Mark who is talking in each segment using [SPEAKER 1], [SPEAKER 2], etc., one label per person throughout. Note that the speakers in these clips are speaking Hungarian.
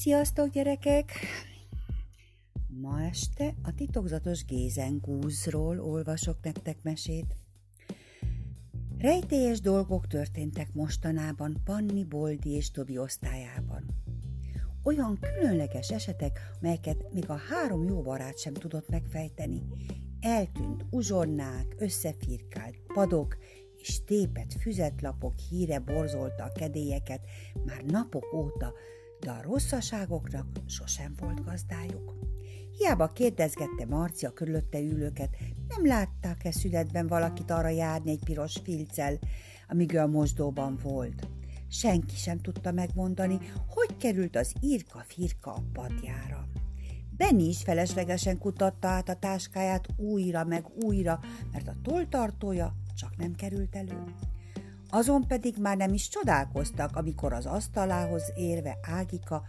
[SPEAKER 1] Sziasztok, gyerekek! Ma este a titokzatos Gézengúzról olvasok nektek mesét. Rejtélyes dolgok történtek mostanában Panni, Boldi és Tobi osztályában. Olyan különleges esetek, melyeket még a három jó barát sem tudott megfejteni. Eltűnt uzsonnák, összefirkált padok és tépet füzetlapok híre borzolta a kedélyeket már napok óta, de a rosszaságoknak sosem volt gazdájuk. Hiába kérdezgette Marcia körülötte ülőket, nem látták-e születben valakit arra járni egy piros filccel, amíg ő a mosdóban volt. Senki sem tudta megmondani, hogy került az írka-firka a padjára. Benni is feleslegesen kutatta át a táskáját újra meg újra, mert a toltartója csak nem került elő. Azon pedig már nem is csodálkoztak, amikor az asztalához érve Ágika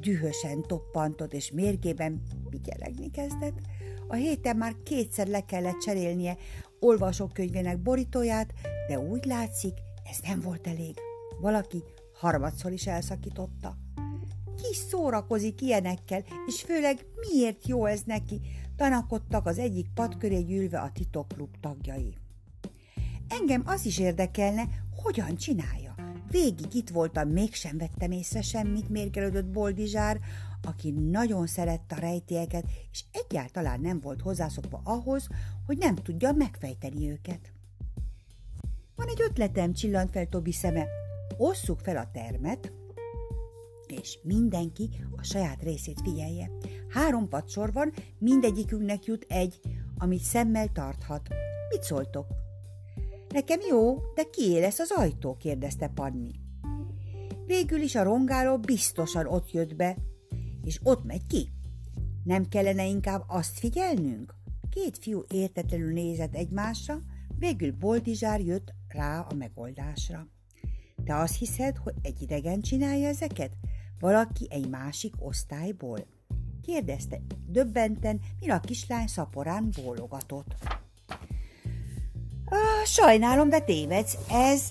[SPEAKER 1] dühösen toppantott és mérgében vigyelegni kezdett. A héten már kétszer le kellett cserélnie olvasókönyvének borítóját, de úgy látszik, ez nem volt elég. Valaki harmadszor is elszakította. Ki szórakozik ilyenekkel, és főleg miért jó ez neki, tanakodtak az egyik pad köré gyűlve a titokklub tagjai. Engem az is érdekelne, hogyan csinálja. Végig itt voltam, mégsem vettem észre semmit, mérgelődött Boldizsár, aki nagyon szerette a rejtélyeket, és egyáltalán nem volt hozzászokva ahhoz, hogy nem tudja megfejteni őket. Van egy ötletem, csillant fel Tobi szeme. Osszuk fel a termet, és mindenki a saját részét figyelje. Három padsor van, mindegyikünknek jut egy, amit szemmel tarthat. Mit szóltok? Nekem jó, de kié lesz az ajtó? kérdezte Panni. Végül is a rongáló biztosan ott jött be, és ott megy ki. Nem kellene inkább azt figyelnünk? Két fiú értetlenül nézett egymásra, végül Boldizsár jött rá a megoldásra. Te azt hiszed, hogy egy idegen csinálja ezeket? Valaki egy másik osztályból? kérdezte döbbenten, mire a kislány szaporán bólogatott. Sajnálom, de tévedsz. Ez,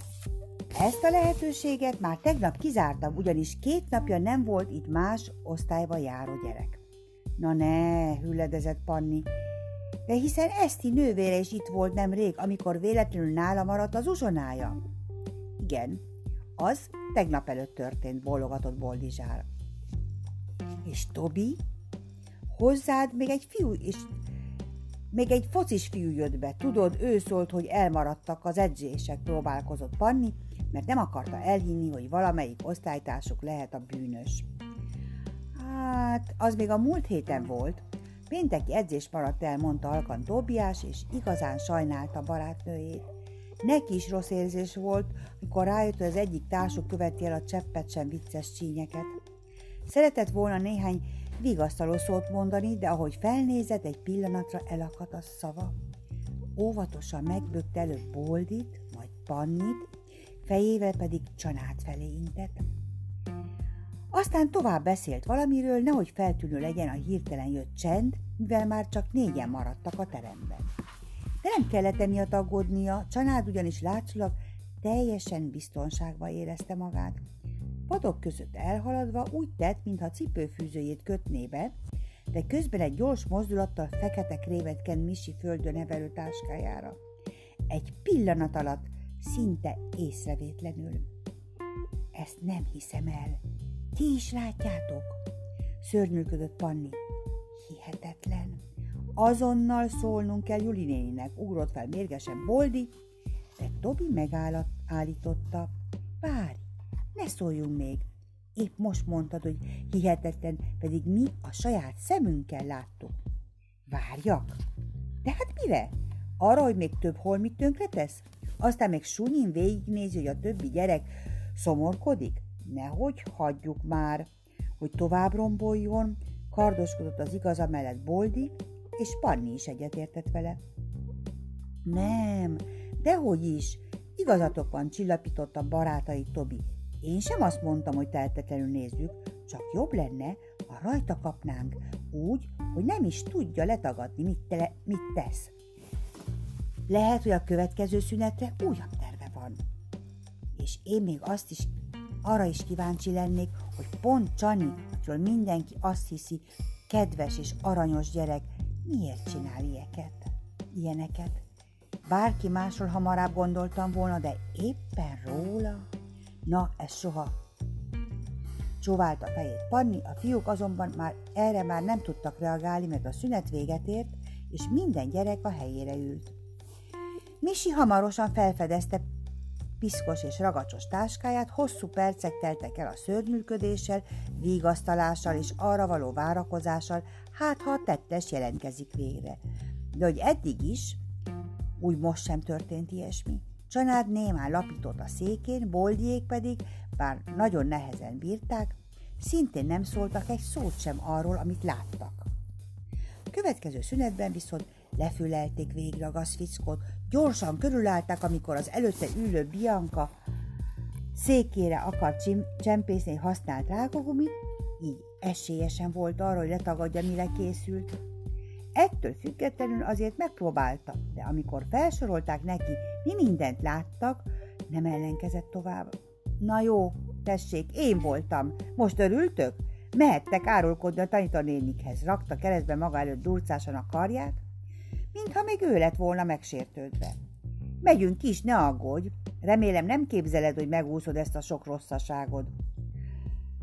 [SPEAKER 1] ezt a lehetőséget már tegnap kizártam, ugyanis két napja nem volt itt más osztályba járó gyerek. Na ne, hülledezett Panni. De hiszen Eszti nővére is itt volt nemrég, amikor véletlenül nála maradt az uzsonája. Igen, az tegnap előtt történt, bólogatott Boldizsár. És Tobi? Hozzád még egy fiú is még egy focis fiú jött be, tudod, ő szólt, hogy elmaradtak az edzések, próbálkozott Panni, mert nem akarta elhinni, hogy valamelyik osztálytársuk lehet a bűnös. Hát, az még a múlt héten volt. Pénteki edzés maradt el, mondta Alkan Tobiás, és igazán sajnálta barátnőjét. Neki is rossz érzés volt, amikor rájött, hogy az egyik társuk követi el a cseppet sem vicces csínyeket. Szeretett volna néhány vigasztaló szót mondani, de ahogy felnézett, egy pillanatra elakadt a szava. Óvatosan megbökte előbb Boldit, majd Pannit, fejével pedig Csanát felé intett. Aztán tovább beszélt valamiről, nehogy feltűnő legyen a hirtelen jött csend, mivel már csak négyen maradtak a teremben. De nem kellett emiatt aggódnia, Csanád ugyanis látszólag teljesen biztonságban érezte magát. Padok között elhaladva úgy tett, mintha cipőfűzőjét kötné be, de közben egy gyors mozdulattal fekete krévet ken Misi földön nevelő táskájára. Egy pillanat alatt, szinte észrevétlenül. Ezt nem hiszem el. Ti is látjátok? Szörnyűködött Panni. Hihetetlen. Azonnal szólnunk kell Juli néninek, ugrott fel mérgesen Boldi, de Tobi megállította. Várj, ne szóljunk még. Épp most mondtad, hogy hihetetlen, pedig mi a saját szemünkkel láttuk. Várjak? De hát mire? Arra, hogy még több holmit tönkretesz? Aztán még sunyin végignézi, hogy a többi gyerek szomorkodik? Nehogy hagyjuk már, hogy tovább romboljon, kardoskodott az igaza mellett Boldi, és Panni is egyetértett vele. Nem, dehogy is, igazatok van, csillapította barátai Tobi. Én sem azt mondtam, hogy tehetetlenül nézzük, csak jobb lenne, ha rajta kapnánk, úgy, hogy nem is tudja letagadni, mit, te, mit tesz. Lehet, hogy a következő szünetre újabb terve van. És én még azt is arra is kíváncsi lennék, hogy pont Csani, akiről mindenki azt hiszi, kedves és aranyos gyerek, miért csinál ilyeket, ilyeneket. Bárki másról hamarabb gondoltam volna, de éppen róla? Na, ez soha. Csóválta a fejét Panni, a fiúk azonban már erre már nem tudtak reagálni, mert a szünet véget ért, és minden gyerek a helyére ült. Misi hamarosan felfedezte piszkos és ragacsos táskáját, hosszú percek teltek el a szörnyűködéssel, vigasztalással és arra való várakozással, hát ha a tettes jelentkezik végre. De hogy eddig is, úgy most sem történt ilyesmi. Csanád némán lapított a székén, boldiék pedig, bár nagyon nehezen bírták, szintén nem szóltak egy szót sem arról, amit láttak. A következő szünetben viszont lefülelték végre a gazfickót, gyorsan körülállták, amikor az előtte ülő Bianca székére akart csempészni használt rákogumit, így esélyesen volt arra, hogy letagadja, mire készült. Ettől függetlenül azért megpróbálta, de amikor felsorolták neki, mi mindent láttak, nem ellenkezett tovább. Na jó, tessék, én voltam. Most örültök? Mehettek árulkodni a tanítónénikhez. Rakta keresztbe maga előtt durcásan a karját, mintha még ő lett volna megsértődve. Megyünk is, ne aggódj. Remélem nem képzeled, hogy megúszod ezt a sok rosszaságod.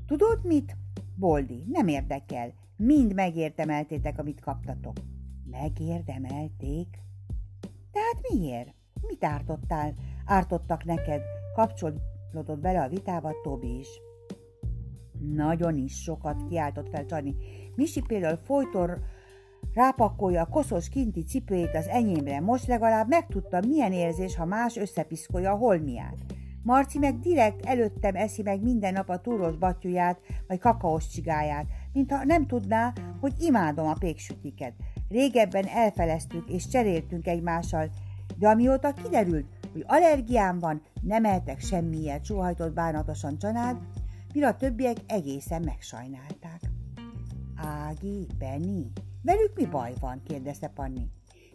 [SPEAKER 1] Tudod mit? Boldi, nem érdekel. Mind megérdemeltétek, amit kaptatok. Megérdemelték? Tehát miért? Mit ártottál? Ártottak neked? Kapcsolódott bele a vitába Tobi is. Nagyon is sokat kiáltott fel Csani. Misi például folyton rápakolja a koszos kinti cipőjét az enyémre, most legalább megtudta, milyen érzés, ha más összepiszkolja a holmiát. Marci meg direkt előttem eszi meg minden nap a túros batyuját, vagy kakaós csigáját, mintha nem tudná, hogy imádom a péksütiket. Régebben elfeleztük és cseréltünk egymással, de amióta kiderült, hogy allergiám van, nem ehetek semmiért, sóhajtott bánatosan csanád, mire a többiek egészen megsajnálták. Ági, Benni, velük mi baj van? kérdezte Panni.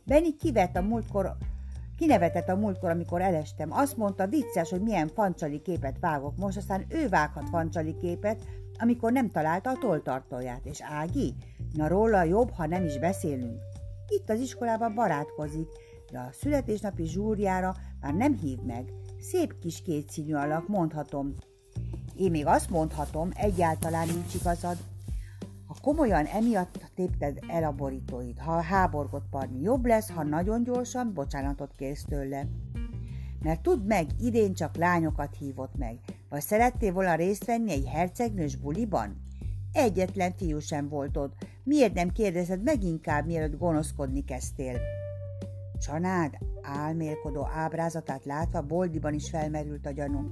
[SPEAKER 1] Benni kivett a múltkor Kinevetett a múltkor, amikor elestem. Azt mondta, vicces, hogy milyen fancsali képet vágok most, aztán ő vághat fancsali képet, amikor nem találta a toltartóját. És Ági? Na róla jobb, ha nem is beszélünk. Itt az iskolában barátkozik, de a születésnapi zsúrjára már nem hív meg. Szép kis kétszínű alak, mondhatom. Én még azt mondhatom, egyáltalán nincs igazad. Ha komolyan emiatt tépted el a borítóid, ha háborgott parni, jobb lesz, ha nagyon gyorsan bocsánatot kérsz tőle. Mert tudd meg, idén csak lányokat hívott meg. Vagy szerettél volna részt venni egy hercegnős buliban? Egyetlen fiú sem volt ott. Miért nem kérdezed meg inkább, mielőtt gonoszkodni kezdtél? Csanád álmélkodó ábrázatát látva boldiban is felmerült a gyanú.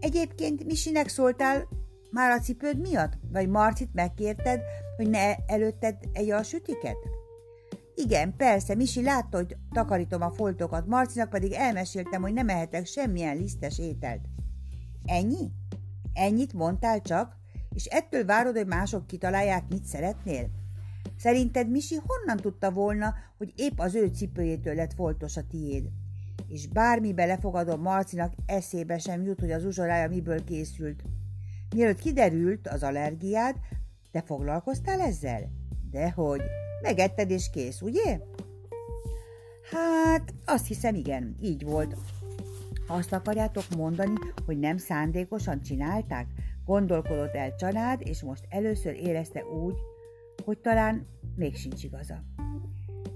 [SPEAKER 1] Egyébként Misinek szóltál már a cipőd miatt? Vagy Marcit megkérted, hogy ne előtted egy a sütiket? Igen, persze, Misi látta, hogy takarítom a foltokat, Marcinak pedig elmeséltem, hogy nem ehetek semmilyen lisztes ételt. Ennyi? Ennyit mondtál csak? És ettől várod, hogy mások kitalálják, mit szeretnél? Szerinted Misi honnan tudta volna, hogy épp az ő cipőjétől lett foltos a tiéd? És bármi belefogadom Marcinak eszébe sem jut, hogy az uzsorája miből készült. Mielőtt kiderült az allergiád, te foglalkoztál ezzel? Dehogy, megetted és kész, ugye? Hát, azt hiszem igen, így volt. Azt akarjátok mondani, hogy nem szándékosan csinálták? Gondolkodott el Csanád, és most először érezte úgy, hogy talán még sincs igaza.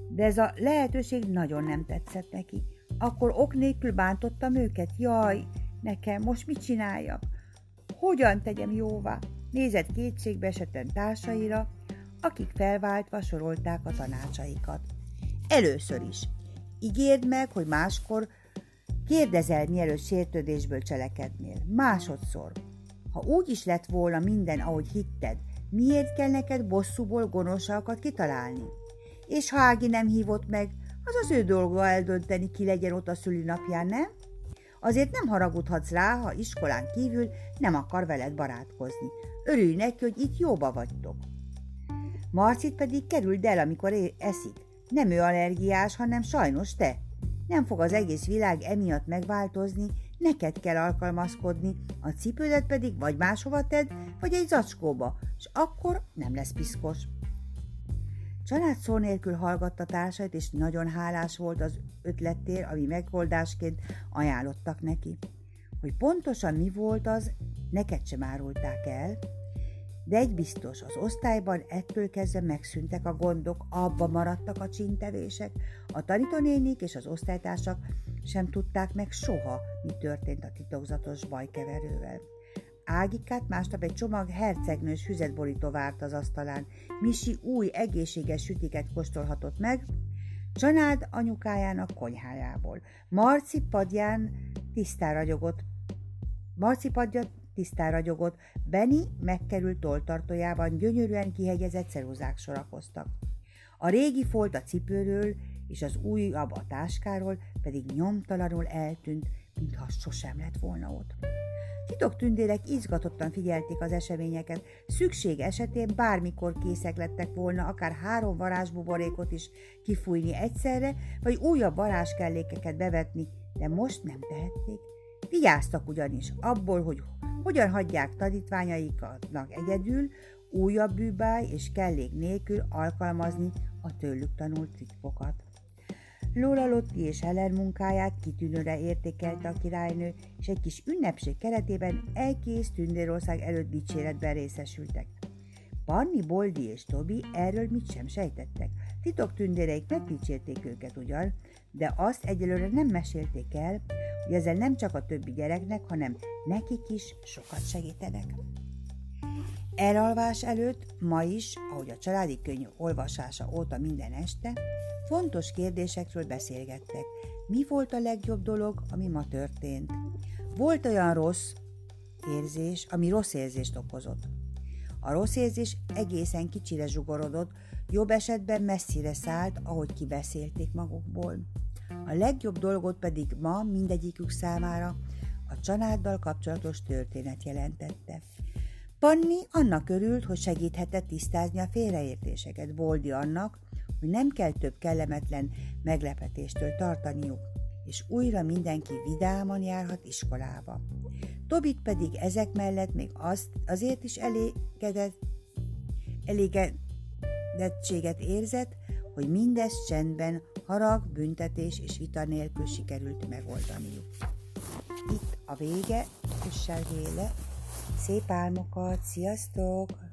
[SPEAKER 1] De ez a lehetőség nagyon nem tetszett neki. Akkor ok nélkül bántottam őket. Jaj, nekem most mit csináljak? Hogyan tegyem jóvá? Nézett kétségbe eseten társaira, akik felváltva sorolták a tanácsaikat. Először is. Ígérd meg, hogy máskor kérdezel, mielőtt sértődésből cselekednél. Másodszor. Ha úgy is lett volna minden, ahogy hitted, miért kell neked bosszúból gonoszalkat kitalálni? És ha Ági nem hívott meg, az az ő dolga eldönteni, ki legyen ott a szülinapján, nem? Azért nem haragudhatsz rá, ha iskolán kívül nem akar veled barátkozni. Örülj neki, hogy itt jóba vagytok. Marcit pedig kerüld el, amikor eszik. Nem ő allergiás, hanem sajnos te. Nem fog az egész világ emiatt megváltozni, neked kell alkalmazkodni, a cipődet pedig vagy máshova tedd, vagy egy zacskóba, és akkor nem lesz piszkos. Család szó nélkül hallgatta társait, és nagyon hálás volt az ötlettér, ami megoldásként ajánlottak neki. Hogy pontosan mi volt az, neked sem árulták el, de egy biztos, az osztályban ettől kezdve megszűntek a gondok, abba maradtak a csintevések, a tanítónénik és az osztálytársak sem tudták meg soha, mi történt a titokzatos bajkeverővel. Ágikát másnap egy csomag hercegnős füzetborító várt az asztalán. Misi új, egészséges sütiket kóstolhatott meg, Csanád anyukájának konyhájából. Marci padján tisztára ragyogott. Marci padja tisztára ragyogott, Benny megkerült toltartójában gyönyörűen kihegyezett ceruzák sorakoztak. A régi folt a cipőről és az újabb a táskáról pedig nyomtalanul eltűnt, mintha sosem lett volna ott. Titok tündérek izgatottan figyelték az eseményeket, szükség esetén bármikor készek lettek volna akár három varázsbuborékot is kifújni egyszerre, vagy újabb varázskellékeket bevetni, de most nem tehették. Vigyáztak ugyanis abból, hogy hogyan hagyják tanítványaiknak egyedül, újabb bűbáj és kellék nélkül alkalmazni a tőlük tanult titkokat. Lola Lotti és Helen munkáját kitűnőre értékelte a királynő, és egy kis ünnepség keretében egész Tündérország előtt dicséretben részesültek. Panni, Boldi és Tobi erről mit sem sejtettek. Titok tündéreik megdicsérték őket ugyan, de azt egyelőre nem mesélték el, hogy ezzel nem csak a többi gyereknek, hanem nekik is sokat segítenek. Elalvás előtt, ma is, ahogy a családi könyv olvasása óta minden este, fontos kérdésekről beszélgettek. Mi volt a legjobb dolog, ami ma történt? Volt olyan rossz érzés, ami rossz érzést okozott. A rossz érzés egészen kicsire zsugorodott, jobb esetben messzire szállt, ahogy kibeszélték magukból. A legjobb dolgot pedig ma mindegyikük számára a családdal kapcsolatos történet jelentette. Panni annak örült, hogy segíthetett tisztázni a félreértéseket, Boldi annak, hogy nem kell több kellemetlen meglepetéstől tartaniuk, és újra mindenki vidáman járhat iskolába. Tobit pedig ezek mellett még azt, azért is elégedett, elégedettséget érzett, hogy mindez csendben, harag, büntetés és vita nélkül sikerült megoldaniuk. Itt a vége, kössel véle, szép álmokat, sziasztok!